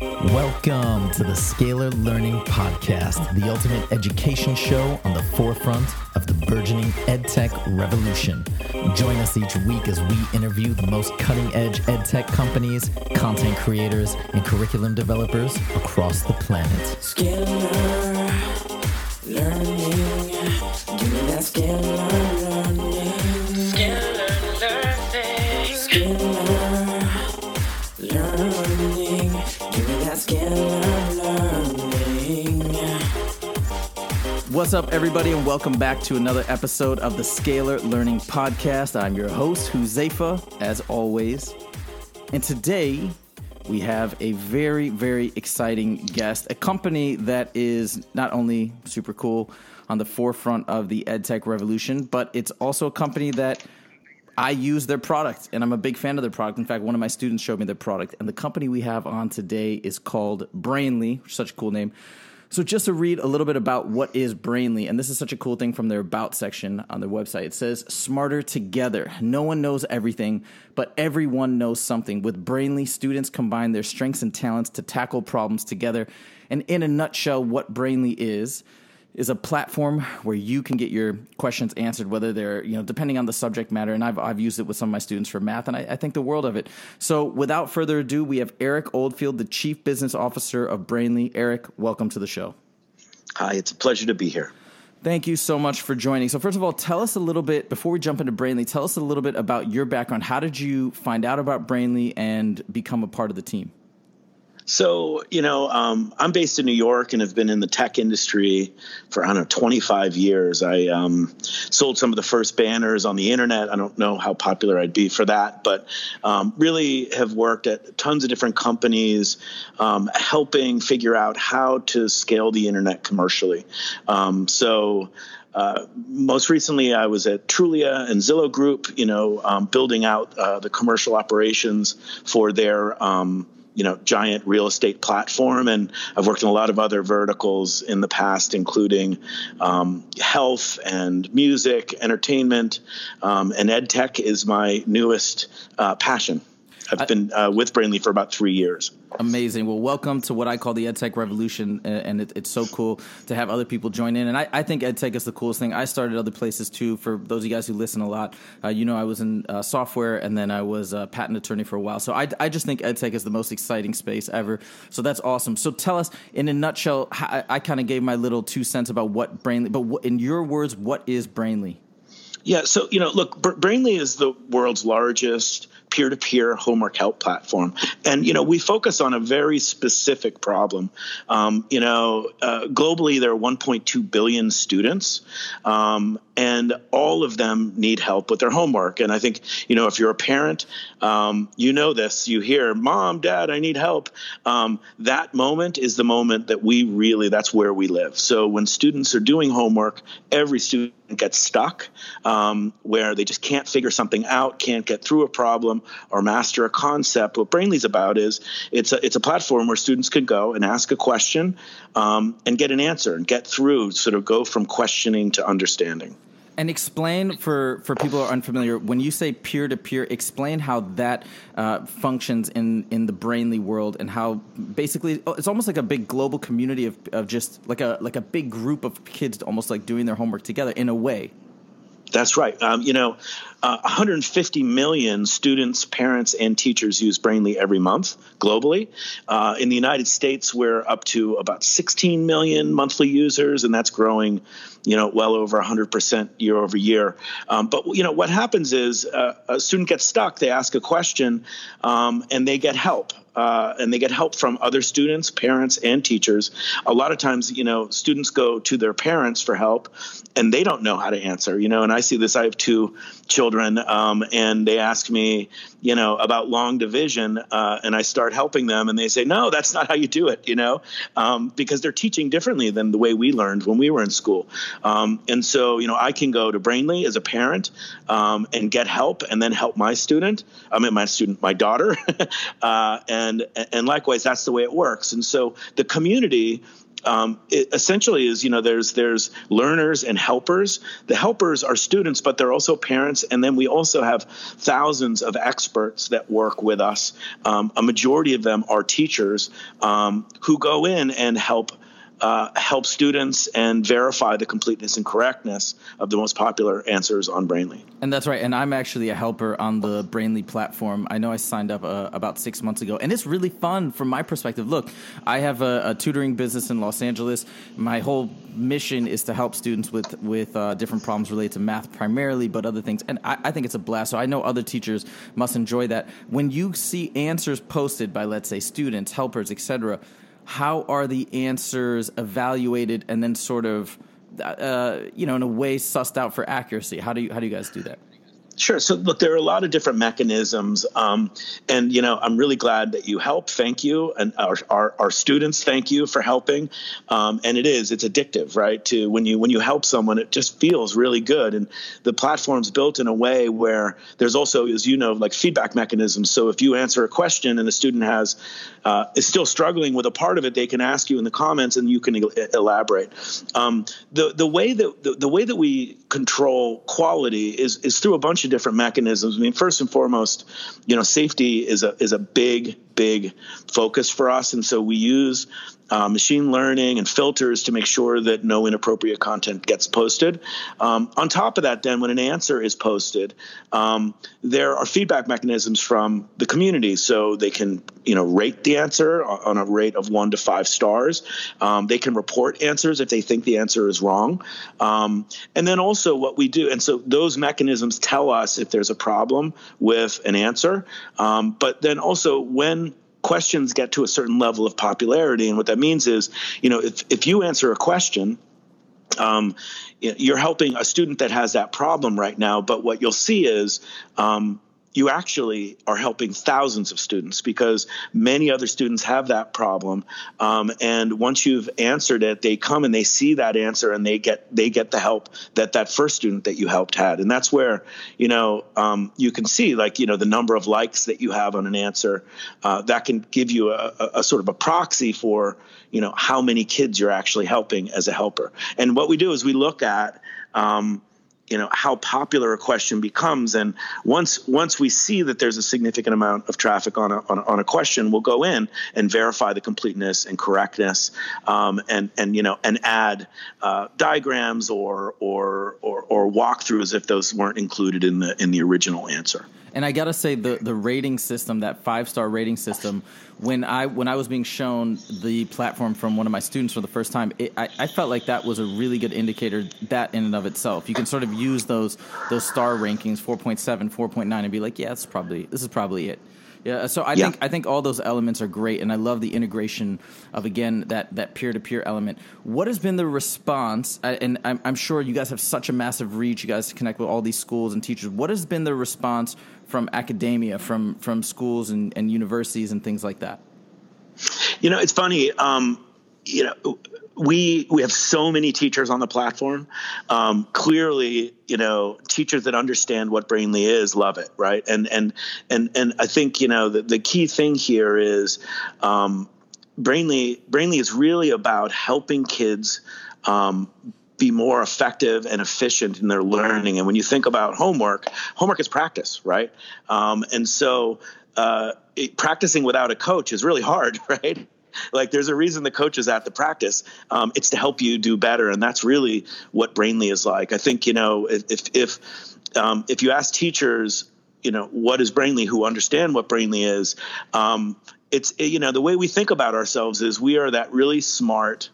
Welcome to the Scalar Learning Podcast, the ultimate education show on the forefront of the burgeoning edtech revolution. Join us each week as we interview the most cutting edge edtech companies, content creators, and curriculum developers across the planet. Scalar learning. Give me that scalar What's up, everybody, and welcome back to another episode of the Scalar Learning Podcast. I'm your host, Huzefa, as always. And today we have a very, very exciting guest, a company that is not only super cool on the forefront of the edtech revolution, but it's also a company that I use their product and I'm a big fan of their product. In fact, one of my students showed me their product. And the company we have on today is called Brainly, such a cool name. So, just to read a little bit about what is Brainly, and this is such a cool thing from their About section on their website. It says, Smarter together. No one knows everything, but everyone knows something. With Brainly, students combine their strengths and talents to tackle problems together. And in a nutshell, what Brainly is, is a platform where you can get your questions answered, whether they're, you know, depending on the subject matter. And I've, I've used it with some of my students for math, and I, I think the world of it. So without further ado, we have Eric Oldfield, the Chief Business Officer of Brainly. Eric, welcome to the show. Hi, it's a pleasure to be here. Thank you so much for joining. So, first of all, tell us a little bit, before we jump into Brainly, tell us a little bit about your background. How did you find out about Brainly and become a part of the team? So, you know, um, I'm based in New York and have been in the tech industry for, I don't know, 25 years. I um, sold some of the first banners on the internet. I don't know how popular I'd be for that, but um, really have worked at tons of different companies um, helping figure out how to scale the internet commercially. Um, so, uh, most recently, I was at Trulia and Zillow Group, you know, um, building out uh, the commercial operations for their you know giant real estate platform. And i've worked in a lot of other verticals in the past including um, health and music entertainment um, and ed tech is my newest uh, passion i've been uh, with brainly for about three years Amazing. Well, welcome to what I call the EdTech revolution, and it, it's so cool to have other people join in. And I, I think EdTech is the coolest thing. I started other places too. For those of you guys who listen a lot, uh, you know I was in uh, software, and then I was a patent attorney for a while. So I, I just think EdTech is the most exciting space ever. So that's awesome. So tell us, in a nutshell, I, I kind of gave my little two cents about what Brainly, but what, in your words, what is Brainly? Yeah, so you know, look, Br- Brainly is the world's largest peer-to-peer homework help platform, and you know, we focus on a very specific problem. Um, you know, uh, globally there are 1.2 billion students, um, and all of them need help with their homework. And I think you know, if you're a parent, um, you know this. You hear, "Mom, Dad, I need help." Um, that moment is the moment that we really. That's where we live. So when students are doing homework, every student gets stuck um, where they just can't figure something out, can't get through a problem or master a concept. What Brainly's about is it's a, it's a platform where students can go and ask a question um, and get an answer and get through, sort of go from questioning to understanding. And explain for, for people who are unfamiliar, when you say peer to peer, explain how that uh, functions in, in the Brainly world and how basically oh, it's almost like a big global community of, of just like a like a big group of kids almost like doing their homework together in a way. That's right. Um, you know, uh, 150 million students, parents, and teachers use Brainly every month globally. Uh, in the United States, we're up to about 16 million monthly users, and that's growing, you know, well over 100% year over year. Um, but, you know, what happens is uh, a student gets stuck, they ask a question, um, and they get help. Uh, and they get help from other students, parents, and teachers. A lot of times, you know, students go to their parents for help, and they don't know how to answer. You know, and I see this. I have two children, um, and they ask me, you know, about long division, uh, and I start helping them, and they say, "No, that's not how you do it." You know, um, because they're teaching differently than the way we learned when we were in school. Um, and so, you know, I can go to Brainly as a parent um, and get help, and then help my student. I mean, my student, my daughter, uh, and and likewise, that's the way it works. And so, the community um, essentially is you know there's there's learners and helpers. The helpers are students, but they're also parents, and then we also have thousands of experts that work with us. Um, a majority of them are teachers um, who go in and help uh, help students and verify the completeness and correctness of the most popular answers on Brainly. And that's right. And I'm actually a helper on the Brainly platform. I know I signed up uh, about six months ago, and it's really fun from my perspective. Look, I have a, a tutoring business in Los Angeles. My whole mission is to help students with with uh, different problems related to math primarily, but other things. And I, I think it's a blast. So I know other teachers must enjoy that. When you see answers posted by, let's say, students, helpers, etc how are the answers evaluated and then sort of uh, you know in a way sussed out for accuracy? How do you how do you guys do that Sure. So, look, there are a lot of different mechanisms, um, and you know, I'm really glad that you help. Thank you, and our our, our students, thank you for helping. Um, and it is, it's addictive, right? To when you when you help someone, it just feels really good. And the platform's built in a way where there's also, as you know, like feedback mechanisms. So if you answer a question and the student has uh, is still struggling with a part of it, they can ask you in the comments, and you can el- elaborate. Um, the the way that the, the way that we control quality is is through a bunch of different mechanisms. I mean, first and foremost, you know, safety is a is a big big focus for us, and so we use uh, machine learning and filters to make sure that no inappropriate content gets posted. Um, on top of that, then when an answer is posted, um, there are feedback mechanisms from the community, so they can you know rate the answer on a rate of one to five stars. Um, they can report answers if they think the answer is wrong, um, and then also what we do. And so those mechanisms tell us if there's a problem with an answer, um, but then also when questions get to a certain level of popularity. And what that means is, you know, if, if you answer a question, um, you're helping a student that has that problem right now. But what you'll see is um, you actually are helping thousands of students because many other students have that problem. Um, and once you've answered it, they come and they see that answer and they get they get the help that that first student that you helped had. And that's where you know um, you can see like you know the number of likes that you have on an answer uh, that can give you a, a, a sort of a proxy for you know how many kids you're actually helping as a helper. And what we do is we look at um, you know how popular a question becomes and once once we see that there's a significant amount of traffic on a, on a, on a question we'll go in and verify the completeness and correctness um, and and you know and add uh, diagrams or, or or or walkthroughs if those weren't included in the in the original answer and I gotta say the the rating system, that five star rating system, when I when I was being shown the platform from one of my students for the first time, it, I, I felt like that was a really good indicator. That in and of itself, you can sort of use those those star rankings, 4.7, 4.9, and be like, yeah, that's probably this is probably it. Yeah, so I yeah. think I think all those elements are great, and I love the integration of again that that peer to peer element. What has been the response? And I'm, I'm, sure you guys have such a massive reach. You guys connect with all these schools and teachers. What has been the response from academia, from from schools and, and universities and things like that? You know, it's funny. Um, you know, we we have so many teachers on the platform. Um, clearly, you know, teachers that understand what Brainly is love it, right? And and and and I think you know the, the key thing here is um, Brainly. Brainly is really about helping kids. Um, be more effective and efficient in their learning. And when you think about homework, homework is practice, right? Um, and so uh, it, practicing without a coach is really hard, right? like there's a reason the coach is at the practice. Um, it's to help you do better, and that's really what Brainly is like. I think you know if if um, if you ask teachers, you know what is Brainly, who understand what Brainly is, um, it's you know the way we think about ourselves is we are that really smart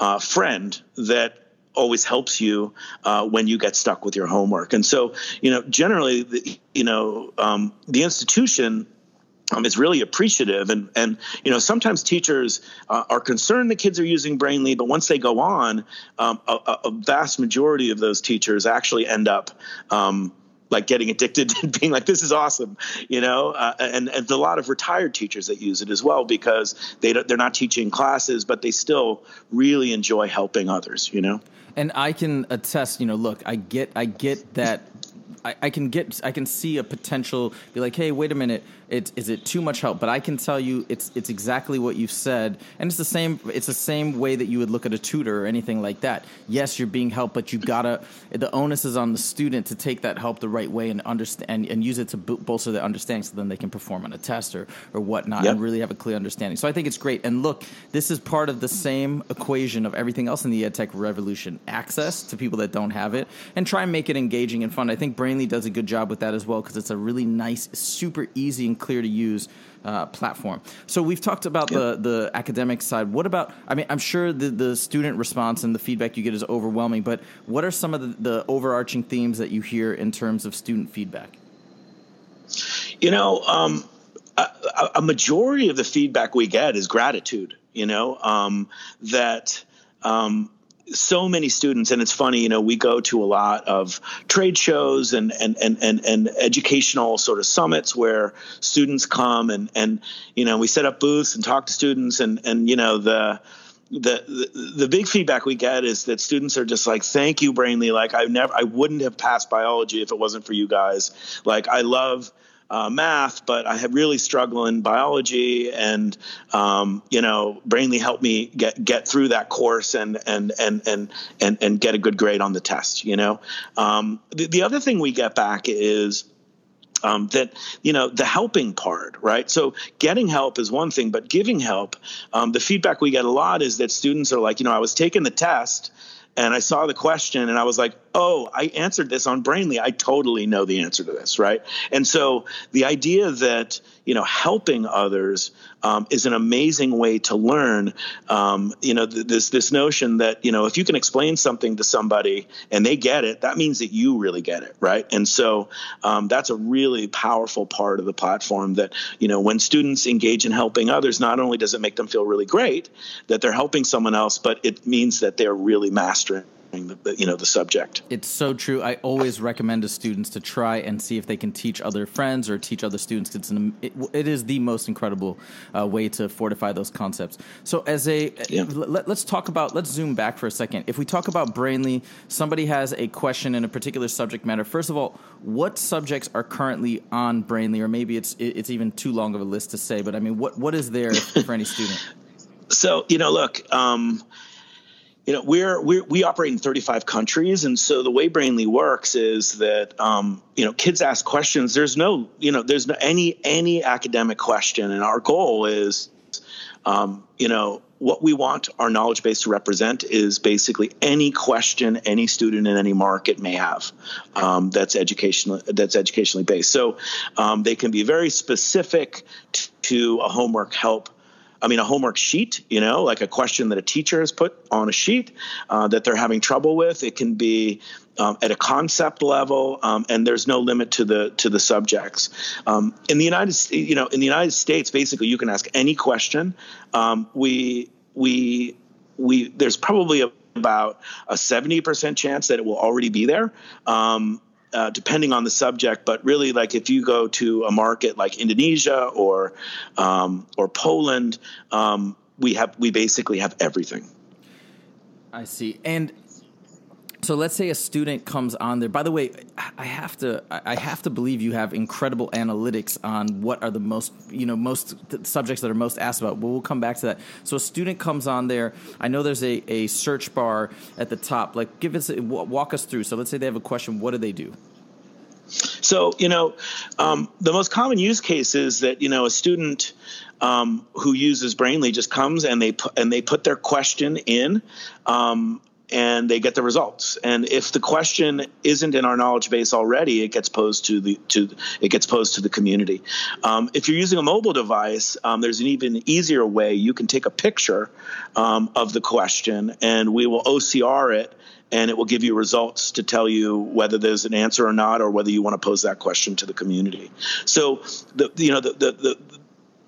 uh, friend that always helps you uh, when you get stuck with your homework. And so, you know, generally, the, you know, um, the institution um, is really appreciative. And and you know sometimes teachers uh, are concerned the kids are using brainly but once they go on um, a, a, vast majority of those teachers actually end up um, like getting addicted and being like this is awesome you know? Uh, and, and a lot of retired teachers that use it as well because they they're not teaching classes but they still really enjoy helping others you know? And I can attest, you know, look, I get I get that. I, I can get I can see a potential be like, hey, wait a minute, it's is it too much help? But I can tell you it's it's exactly what you've said, and it's the same it's the same way that you would look at a tutor or anything like that. Yes, you're being helped, but you gotta the onus is on the student to take that help the right way and understand and, and use it to bo- bolster their understanding, so then they can perform on a test or or whatnot Yep. and really have a clear understanding. So I think it's great. And look, this is part of the same equation of everything else in the edtech revolution: access to people that don't have it, and try and make it engaging and fun. I think Brainly does a good job with that as well because it's a really nice, super easy and clear to use uh, platform. So we've talked about the the academic side. What about? I mean, I'm sure the the student response and the feedback you get is overwhelming. But what are some of the, the overarching themes that you hear in terms of student feedback? You know, um, a, a- a majority of the feedback we get is gratitude. You know, um, that um, so many students, and it's funny. You know, we go to a lot of trade shows and and and and, and educational sort of summits where students come and and you know we set up booths and talk to students and and you know the. The, the the big feedback we get is that students are just like thank you brainly like i never i wouldn't have passed biology if it wasn't for you guys like i love uh, math, but I have really struggled in biology, and um, you know, Brainly helped me get get through that course and and and and and, and get a good grade on the test. You know, um, the, the other thing we get back is um, that you know the helping part right so getting help is one thing but giving help um, the feedback we get a lot is that students are like you know i was taking the test and i saw the question and i was like oh i answered this on brainly. I totally know the answer to this right? And so the idea that you know helping others um, is an amazing way to learn um, you know th- this this notion that you know if you can explain something to somebody and they get it that means that you really get it right? And so um, that's a really powerful part of the platform that you know when students engage in helping others not only does it make them feel really great that they're helping someone else but it means that they're really mastering the, you know the subject It's so true. I always recommend to students to try and see if they can teach other friends or teach other students. It's an, it, it is the most incredible uh, way to fortify those concepts. So, as a Yeah. let, us talk about let's zoom back for a second. If we talk about Brainly, somebody has a question in a particular subject matter. First of all, what subjects are currently on Brainly, or maybe it's it's even too long of a list to say. But I mean, what what is there for any student? so you know look um, you know we're, we're we operate in 35 countries. And so the way brainly works is that um, you know kids ask questions. There's no you know there's no any any academic question. And our goal is um, you know what we want our knowledge base to represent is basically any question any student in any market may have um, that's educational that's educationally based. So um, they can be very specific t- to a homework help I mean, a homework sheet, you know, like a question that a teacher has put on a sheet uh, that they're having trouble with. It can be um, at a concept level, um, and there's no limit to the to the subjects. Um, in the United, you know, in the United States, basically, you can ask any question. Um, we we we there's probably about a 70% chance that it will already be there. Um, uh, depending on the subject, but really, like if you go to a market like Indonesia or um, or Poland, um, we have we basically have everything. I see. And so let's say a student comes on there. By the way, I have to I have to believe you have incredible analytics on what are the most you know most subjects that are most asked about. But we'll come back to that. So a student comes on there. I know there's a, a search bar at the top. Like give us walk us through. So let's say they have a question. What do they do? So, you know, um, the most common use case is that you know a student um, who uses Brainly just comes and they put and they put their question in. Um, and they get the results. And if the question isn't in our knowledge base already, it gets posed to the to it gets posed to the community. Um, if you're using a mobile device, um, there's an even easier way. You can take a picture um, of the question, and we will OCR it and it will give you results to tell you whether there's an answer or not, or whether you want to pose that question to the community. So, the you know the the, the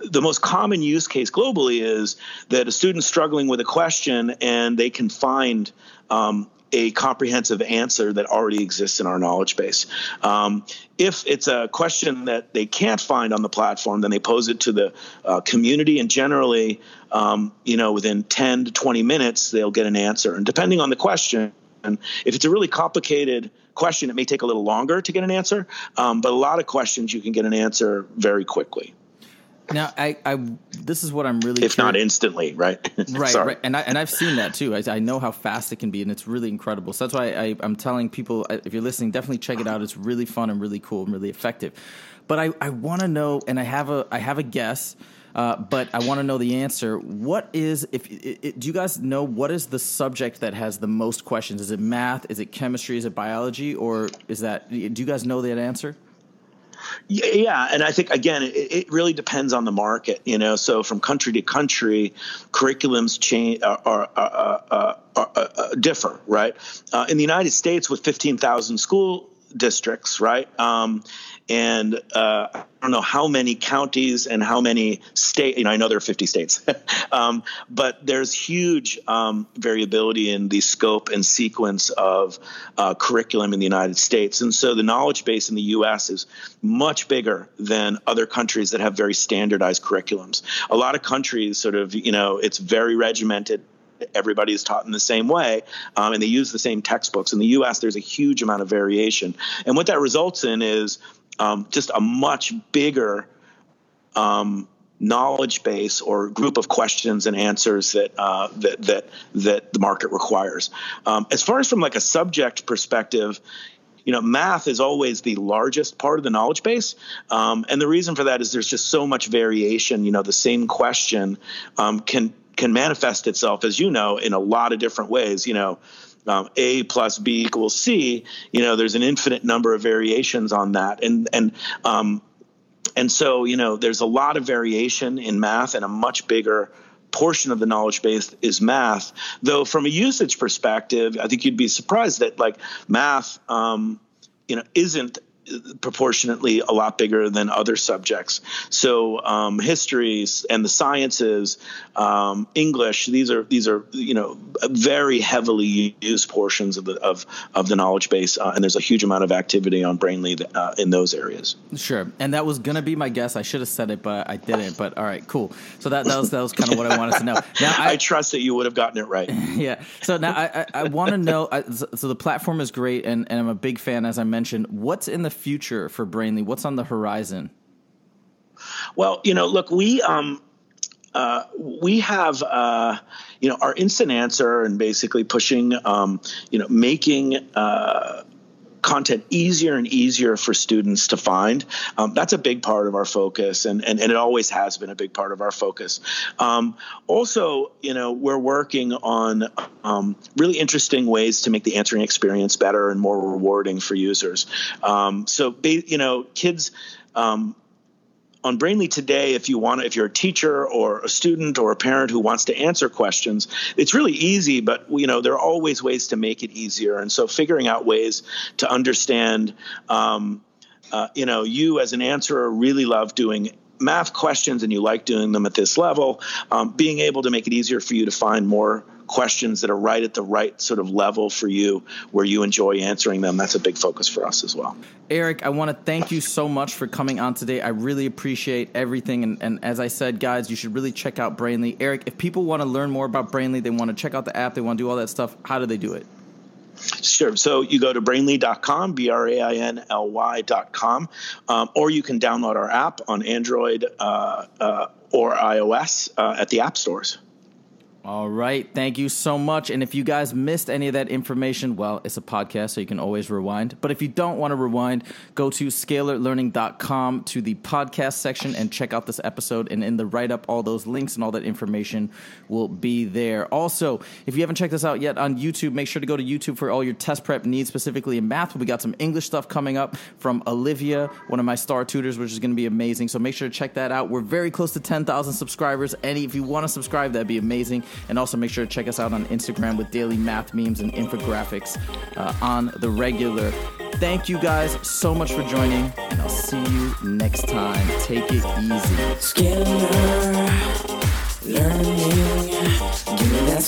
the most common use case globally is that a student's struggling with a question and they can find um, a comprehensive answer that already exists in our knowledge base. Um, if it's a question that they can't find on the platform, then they pose it to the uh, community, and generally, um, you know, within 10 to 20 minutes, they'll get an answer. And depending on the question, and If it's a really complicated question, it may take a little longer to get an answer, um, but a lot of questions you can get an answer very quickly, Now, I, I this is what I'm really if not instantly, right? right, right, and I and I've seen that too. I, I know how fast it can be, and it's really incredible. So that's why I, I'm telling people uh, if you're listening, definitely check it out. It's really fun and really cool and really effective. But I, I want to know, and I have a I have a guess, uh, but I want to know the answer. What is if it, it, do you guys know what is the subject that has the most questions? Is it math? Is it chemistry? Is it biology? Or is that? Do you guys know that answer? Yeah, and I think again, it, it really depends on the market. You know, so from country to country, curriculums change are, are, are, are, are differ, right? Uh, in the United States, with fifteen thousand school districts, right? Um, and uh, I don't know how many counties and how many state. You know, I know there are 50 states, um, but there's huge um, variability in the scope and sequence of uh, curriculum in the United States, and so the knowledge base in the U.S. is much bigger than other countries that have very standardized curriculums. A lot of countries, sort of, you know, it's very regimented everybody is taught in the same way um, and they use the same textbooks in the us there's a huge amount of variation and what that results in is um, just a much bigger um, knowledge base or group of questions and answers that uh, that that that the market requires. Um, as far as from like a subject perspective, you know, math is always the largest part of the knowledge base, um, and the reason for that is there's just so much variation. You know, the same question um, can can manifest itself, as you know, in a lot of different ways. You know. Um, a plus B equals C. You know, there's an infinite number of variations on that, and and um, and so, you know, there's a lot of variation in math, and a much bigger portion of the knowledge base is math. Though, from a usage perspective, I think you'd be surprised that like math, um, you know, isn't proportionately a lot bigger than other subjects. So, um, histories and the sciences, um, English, these are these are you know very heavily used portions of the of of the knowledge base, uh, and there's a huge amount of activity on Brainly uh, in those areas. Sure, and that was gonna be my guess. I should have said it, but I didn't. But all right, cool. So that, that was that was kind of what I wanted to know. Now I, trust that you would have gotten it right. yeah. So now I I, I want to know. I, so so the platform is great, and, and I'm a big fan, as I mentioned. What's in the future for Brainly? What's on the horizon? Well, you know, look, we um, uh, we have uh, you know our instant answer and basically pushing um, you know making. Uh, content easier and easier for students to find. Um, that's a big part of our focus, and, and, and it always has been a big part of our focus. Um, also, you know, we're working on um, really interesting ways to make the answering experience better and more rewarding for users. Um, so, you know, kids. Um, on Brainly today, if you want, if you're a teacher or a student or a parent who wants to answer questions, it's really easy. But you know, there are always ways to make it easier, and so figuring out ways to understand. Um, uh, you know, you as an answerer really love doing math questions, and you like doing them at this level. Um, being able to make it easier for you to find more questions that are right at the right sort of level for you, where you enjoy answering them. That's a big focus for us as well. Eric, I want to thank you so much for coming on today. I really appreciate everything. And, and as I said, guys, you should really check out Brainly. Eric, if people want to learn more about Brainly, they want to check out the app, they want to do all that stuff, how do they do it? Sure. So you go to brainly.com, B R A I N L Y.com, um, or you can download our app on Android uh, uh, or iOS uh, at the app stores. All right. Thank you so much. And if you guys missed any of that information, well, it's a podcast, so you can always rewind. But if you don't want to rewind, go to scalarlearning.com to the podcast section and check out this episode. And in the write up, all those links and all that information will be there. Also, if you haven't checked us out yet on YouTube, make sure to go to YouTube for all your test prep needs, specifically in math. We got some English stuff coming up from Olivia, one of my star tutors, which is going to be amazing. So make sure to check that out. We're very close to 10,000 subscribers. And if you want to subscribe, that'd be amazing. And also make sure to check us out on Instagram with daily math memes and infographics uh, on the regular. Thank you guys so much for joining, and I'll see you next time. Take it easy. Learning. Give me that